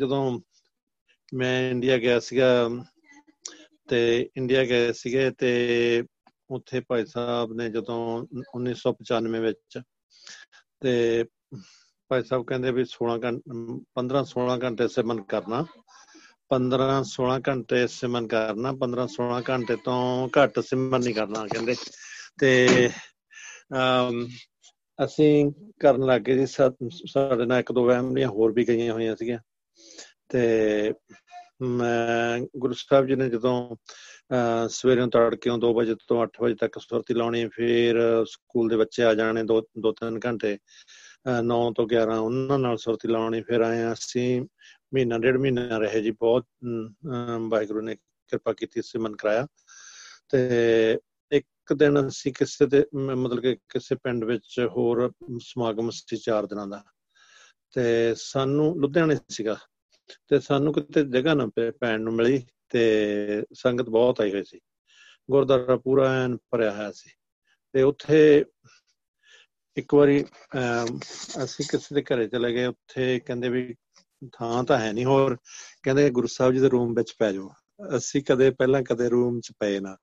ਜਦੋਂ ਮੈਂ ਇੰਡੀਆ ਗਿਆ ਸੀਗਾ ਤੇ ਇੰਡੀਆ ਗਏ ਸੀਗੇ ਤੇ ਉੱਥੇ ਭਾਈ ਸਾਹਿਬ ਨੇ ਜਦੋਂ 1995 ਵਿੱਚ ਤੇ ਭਾਈ ਸਾਹਿਬ ਕਹਿੰਦੇ ਵੀ 16 ਘੰਟੇ 15 16 ਘੰਟੇ ਸਿਮਨ ਕਰਨਾ 15 16 ਘੰਟੇ ਸਿਮਨ ਕਰਨਾ 15 16 ਘੰਟੇ ਤੋਂ ਘੱਟ ਸਿਮਨ ਨਹੀਂ ਕਰਨਾ ਕਹਿੰਦੇ। ਤੇ ਅਸੀਂ ਕਰਨ ਲੱਗੇ ਜੀ ਸਾਡੇ ਨਾਲ ਇੱਕ ਦੋ ਫੈਮਲੀਆਂ ਹੋਰ ਵੀ ਗਈਆਂ ਹੋਈਆਂ ਸੀਗੀਆਂ। ਤੇ ਮੈਂ ਗੁਰੂ ਸਾਹਿਬ ਜੀ ਨੇ ਜਦੋਂ ਸਵੇਰੇ ਤੜਕੇ 2 ਵਜੇ ਤੋਂ 8 ਵਜੇ ਤੱਕ ਸੁਰਤੀ ਲਾਉਣੀ, ਫਿਰ ਸਕੂਲ ਦੇ ਬੱਚੇ ਆ ਜਾਣੇ ਦੋ ਦੋ ਤਿੰਨ ਘੰਟੇ 9 ਤੋਂ 11 ਉਹਨਾਂ ਨਾਲ ਸੁਰਤੀ ਲਾਉਣੀ, ਫਿਰ ਆਏ ਅਸੀਂ, ਮਹੀਨਾ, ਡੇਢ ਮਹੀਨਾ ਰਹੇ ਜੀ, ਬਹੁਤ ਵਾਹਿਗੁਰੂ ਨੇ ਕਿਰਪਾ ਕੀਤੀ ਸਿਮਨ ਕਰਾਇਆ। ਤੇ ਇੱਕ ਦਿਨ ਅਸੀਂ ਕਿਸੇ ਦੇ ਮਤਲਬ ਕਿ ਕਿਸੇ ਪਿੰਡ ਵਿੱਚ ਹੋਰ ਸਮਾਗਮ ਸੀ ਚਾਰ ਦਿਨਾਂ ਦਾ। ਤੇ ਸਾਨੂੰ ਲੁਧਿਆਣੇ ਸੀਗਾ। ਤੇ ਸਾਨੂੰ ਕਿਤੇ ਜਗ੍ਹਾ ਨਾ ਪੈਣ ਨੂੰ ਮਿਲੀ ਤੇ ਸੰਗਤ ਬਹੁਤ ਆਈ ਹੋਈ ਸੀ। ਗੁਰਦੁਆਰਾ ਪੂਰਾ ਐਨ ਭਰਿਆ ਹੋਇਆ ਸੀ। ਤੇ ਉੱਥੇ ਇੱਕ ਵਾਰੀ ਅਸੀਂ ਕਿਸੇ ਦੇ ਘਰੇ ਚਲੇ ਗਏ। ਉੱਥੇ ਕਹਿੰਦੇ ਵੀ ਥਾਂ ਤਾਂ ਹੈ ਨਹੀਂ ਹੋਰ। ਕਹਿੰਦੇ ਗੁਰੂ ਸਾਹਿਬ ਜੀ ਦੇ ਰੂਮ ਵਿੱਚ ਪੈ ਜਾਓ। ਅਸੀਂ ਕਦੇ ਪਹਿਲਾਂ ਕਦੇ ਰੂਮ 'ਚ ਪਏ ਨਾ।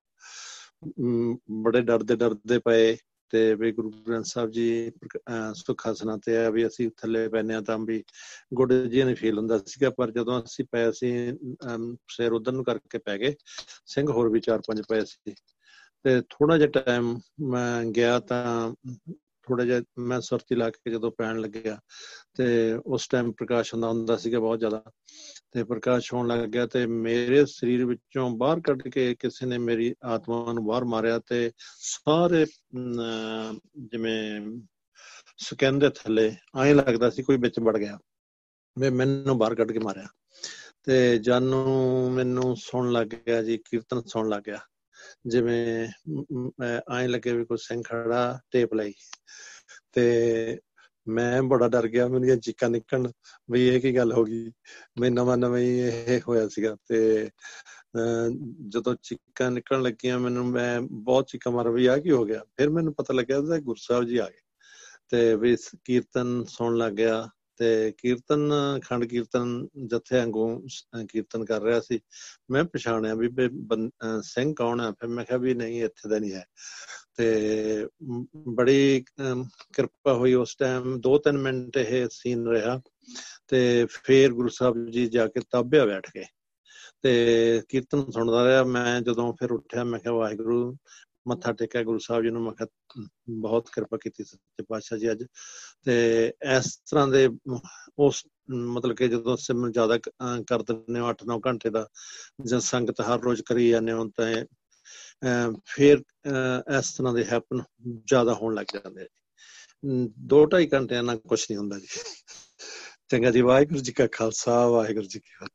ਬੜੇ ਡਰਦੇ ਡਰਦੇ ਪਏ। ਤੇ ਵੀ ਗੁਰੂ ਗ੍ਰੰਥ ਸਾਹਿਬ ਜੀ ਸੁੱਖਾ ਹਸਨਾ ਤੇ ਆ ਵੀ ਅਸੀਂ ਥੱਲੇ ਪੈਨੇ ਆ ਤਾਂ ਵੀ ਗੁੱਡ ਜੀ ਨੇ ਫੀਲ ਹੁੰਦਾ ਸੀਗਾ, ਪਰ ਜਦੋਂ ਅਸੀਂ ਪਏ ਸੀ ਸਿਰ ਉਧਰ ਨੂੰ ਕਰਕੇ ਪੈ ਗਏ, ਸਿੰਘ ਹੋਰ ਵੀ ਚਾਰ ਪੰਜ ਪਏ ਸੀ। ਤੇ ਥੋੜਾ ਜਿਹਾ ਟਾਈਮ ਮੈਂ ਗਿਆ ਤਾਂ ਥੋੜਾ ਜਿਹਾ ਮੈਂ ਸੁਰਤੀ ਲਾ ਕੇ ਜਦੋਂ ਪੈਣ ਲੱਗਿਆ ਤੇ ਉਸ ਟਾਈਮ ਪ੍ਰਕਾਸ਼ ਹੁੰਦਾ ਹੁੰਦਾ ਸੀਗਾ ਬਹੁਤ ਜ਼ਿਆਦਾ ਤੇ ਪ੍ਰਕਾਸ਼ ਹੋਣ ਲੱਗ ਗਿਆ ਤੇ ਮੇਰੇ ਸਰੀਰ ਵਿੱਚੋਂ ਬਾਹਰ ਕੱਢ ਕੇ ਕਿਸੇ ਨੇ ਮੇਰੀ ਆਤਮਾ ਨੂੰ ਬਾਹਰ ਮਾਰਿਆ ਤੇ ਸਾਰੇ ਜਿਵੇਂ ਸਕੈਨ ਦੇ ਥੱਲੇ ਐਂ ਲੱਗਦਾ ਸੀ ਕੋਈ ਵਿੱਚ ਵੜ ਗਿਆ। ਮੈਂ ਮੈਨੂੰ ਬਾਹਰ ਕੱਢ ਕੇ ਮਾਰਿਆ ਤੇ ਜਾਨੂੰ ਮੈਨੂੰ ਸੁਣ ਲੱਗ ਗਿਆ ਜੀ, ਕੀਰਤਨ ਸੁਣ ਲੱਗ ਗਿਆ। ਜਿਵੇਂ ਐਂ ਲੱਗੇ ਵੀ ਕੋਈ ਸਿੰਘ ਖੜਾ, ਟੇਪ ਲਈ। ਤੇ ਮੈਂ ਬੜਾ ਡਰ ਗਿਆ ਮੈਨੂੰ ਇਹ ਚੀਕਾਂ ਨਿਕਲਣ ਵੀ ਇਹ ਕੀ ਗੱਲ ਹੋ ਗਈ? ਮੈਂ ਨਵਾਂ ਨਵਾਂ ਹੀ ਇਹ ਹੋਇਆ ਸੀਗਾ ਤੇ ਜਦੋਂ ਚੀਕਾਂ ਨਿਕਲਣ ਲੱਗੀਆਂ, ਮੈਨੂੰ ਮੈਂ ਬਹੁਤ ਚੀਕਾਂ ਮਾਰ ਵੀ ਆ ਕੀ ਹੋ ਗਿਆ? ਫਿਰ ਮੈਨੂੰ ਪਤਾ ਲੱਗਿਆ ਕਿ ਗੁਰਸਾਹਿਬ ਜੀ ਆ ਗਏ। ਤੇ ਵੀ ਕੀਰਤਨ ਸੁਣਨ ਲੱਗ ਗਿਆ। ਤੇ ਕੀਰਤਨ ਖੰਡ ਕੀਰਤਨ ਜਥੇ ਵਾਂਗੂ ਕੀਰਤਨ ਕਰ ਰਿਹਾ ਸੀ। ਮੈਂ ਪਛਾਣਿਆ ਵੀ ਸਿੰਘ ਕੌਣ ਹੈ ਫਿਰ ਮੈਂ ਕਿਹਾ ਵੀ ਨਹੀਂ, ਇੱਥੇ ਦਾ ਨਹੀਂ ਹੈ। ਤੇ ਬੜੀ ਕਿਰਪਾ ਹੋਈ ਉਸ ਟਾਈਮ 2-3 ਮਿੰਟ ਇਹ ਸੀਨ ਰਿਹਾ ਤੇ ਫੇਰ ਗੁਰੂ ਸਾਹਿਬ ਜੀ ਜਾ ਕੇ ਤਾਬਿਆ ਬੈਠ ਗਏ। ਤੇ ਕੀਰਤਨ ਸੁਣਦਾ ਰਿਹਾ। ਮੈਂ ਜਦੋਂ ਫਿਰ ਉੱਠਿਆ, ਮੈਂ ਕਿਹਾ ਵਾਹਿਗੁਰੂ ਮੱਥਾ ਟੇਕਿਆ, ਗੁਰੂ ਸਾਹਿਬ ਜੀ ਨੂੰ ਮੈਂ ਕਿਹਾ ਬਹੁਤ ਕਿਰਪਾ ਕੀਤੀ ਸੱਚੇ ਪਾਤਸ਼ਾਹ ਜੀ ਅੱਜ। ਤੇ ਇਸ ਤਰ੍ਹਾਂ ਦੇ ਉਸ, ਮਤਲਬ ਕਿ ਜਦੋਂ ਸਿਮਰਨ ਜ਼ਿਆਦਾ ਕਰ ਦਿੰਦੇ ਹੋ 8-9 ਘੰਟੇ ਦਾ ਜਾਂ ਸੰਗਤ ਹਰ ਰੋਜ਼ ਕਰੀ ਜਾਂਦੇ ਹੋ, ਤਾਂ ਫਿਰ ਇਸ ਤਰ੍ਹਾਂ ਦੇ ਹੈਪਨ ਜ਼ਿਆਦਾ ਹੋਣ ਲੱਗ ਜਾਂਦੇ ਆ ਦੋ ਢਾਈ ਘੰਟਿਆਂ ਨਾਲ ਕੁਝ ਨਹੀਂ ਹੁੰਦਾ ਜੀ। ਚੰਗਾ ਜੀ, ਵਾਹਿਗੁਰੂ ਜੀ ਕਾ ਖਾਲਸਾ, ਵਾਹਿਗੁਰੂ ਜੀ ਕੀ ਫਤਿਹ।